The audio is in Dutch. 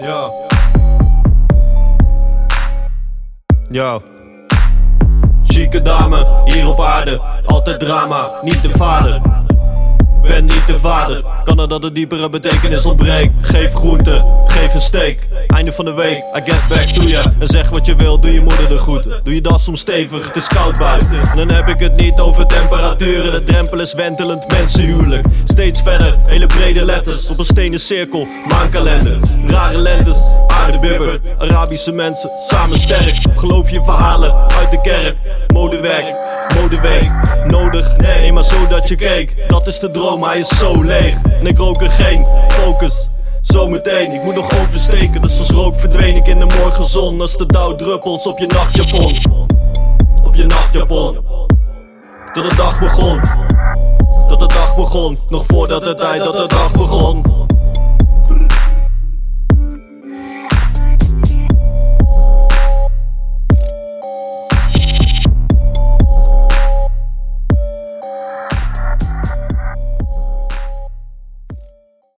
Yo. Yo. Chique dame, hier op aarde. Altijd drama, niet de vader. Ben niet de vader. Kan er dat een diepere betekenis ontbreekt? Geef groente, geef een steek. Einde van de week, I get back to ya. En zeg wat je wil, doe je moeder er goed. Doe je das soms stevig, het is koud buiten. En dan heb ik het niet over temperaturen. De drempel is wentelend, mensenhuwelijk. Steeds verder hele brede letters. Op een stenen cirkel, maankalender. Rare lentes, aarde bibbert. Arabische mensen, samen sterk. Of geloof je verhalen uit de kerk? Modewerk, modeweek. Nodig, nee, maar zodat je keek. Dat is de droom, hij is zo leeg. En ik rook er geen focus. Zometeen, ik moet nog oversteken. Dus als rook verdween ik in de morgenzon. Als de dauwdruppels op je nachtjapon. Op je nachtjapon. Dat de dag begon. Nog voordat de tijd dat de dag begon.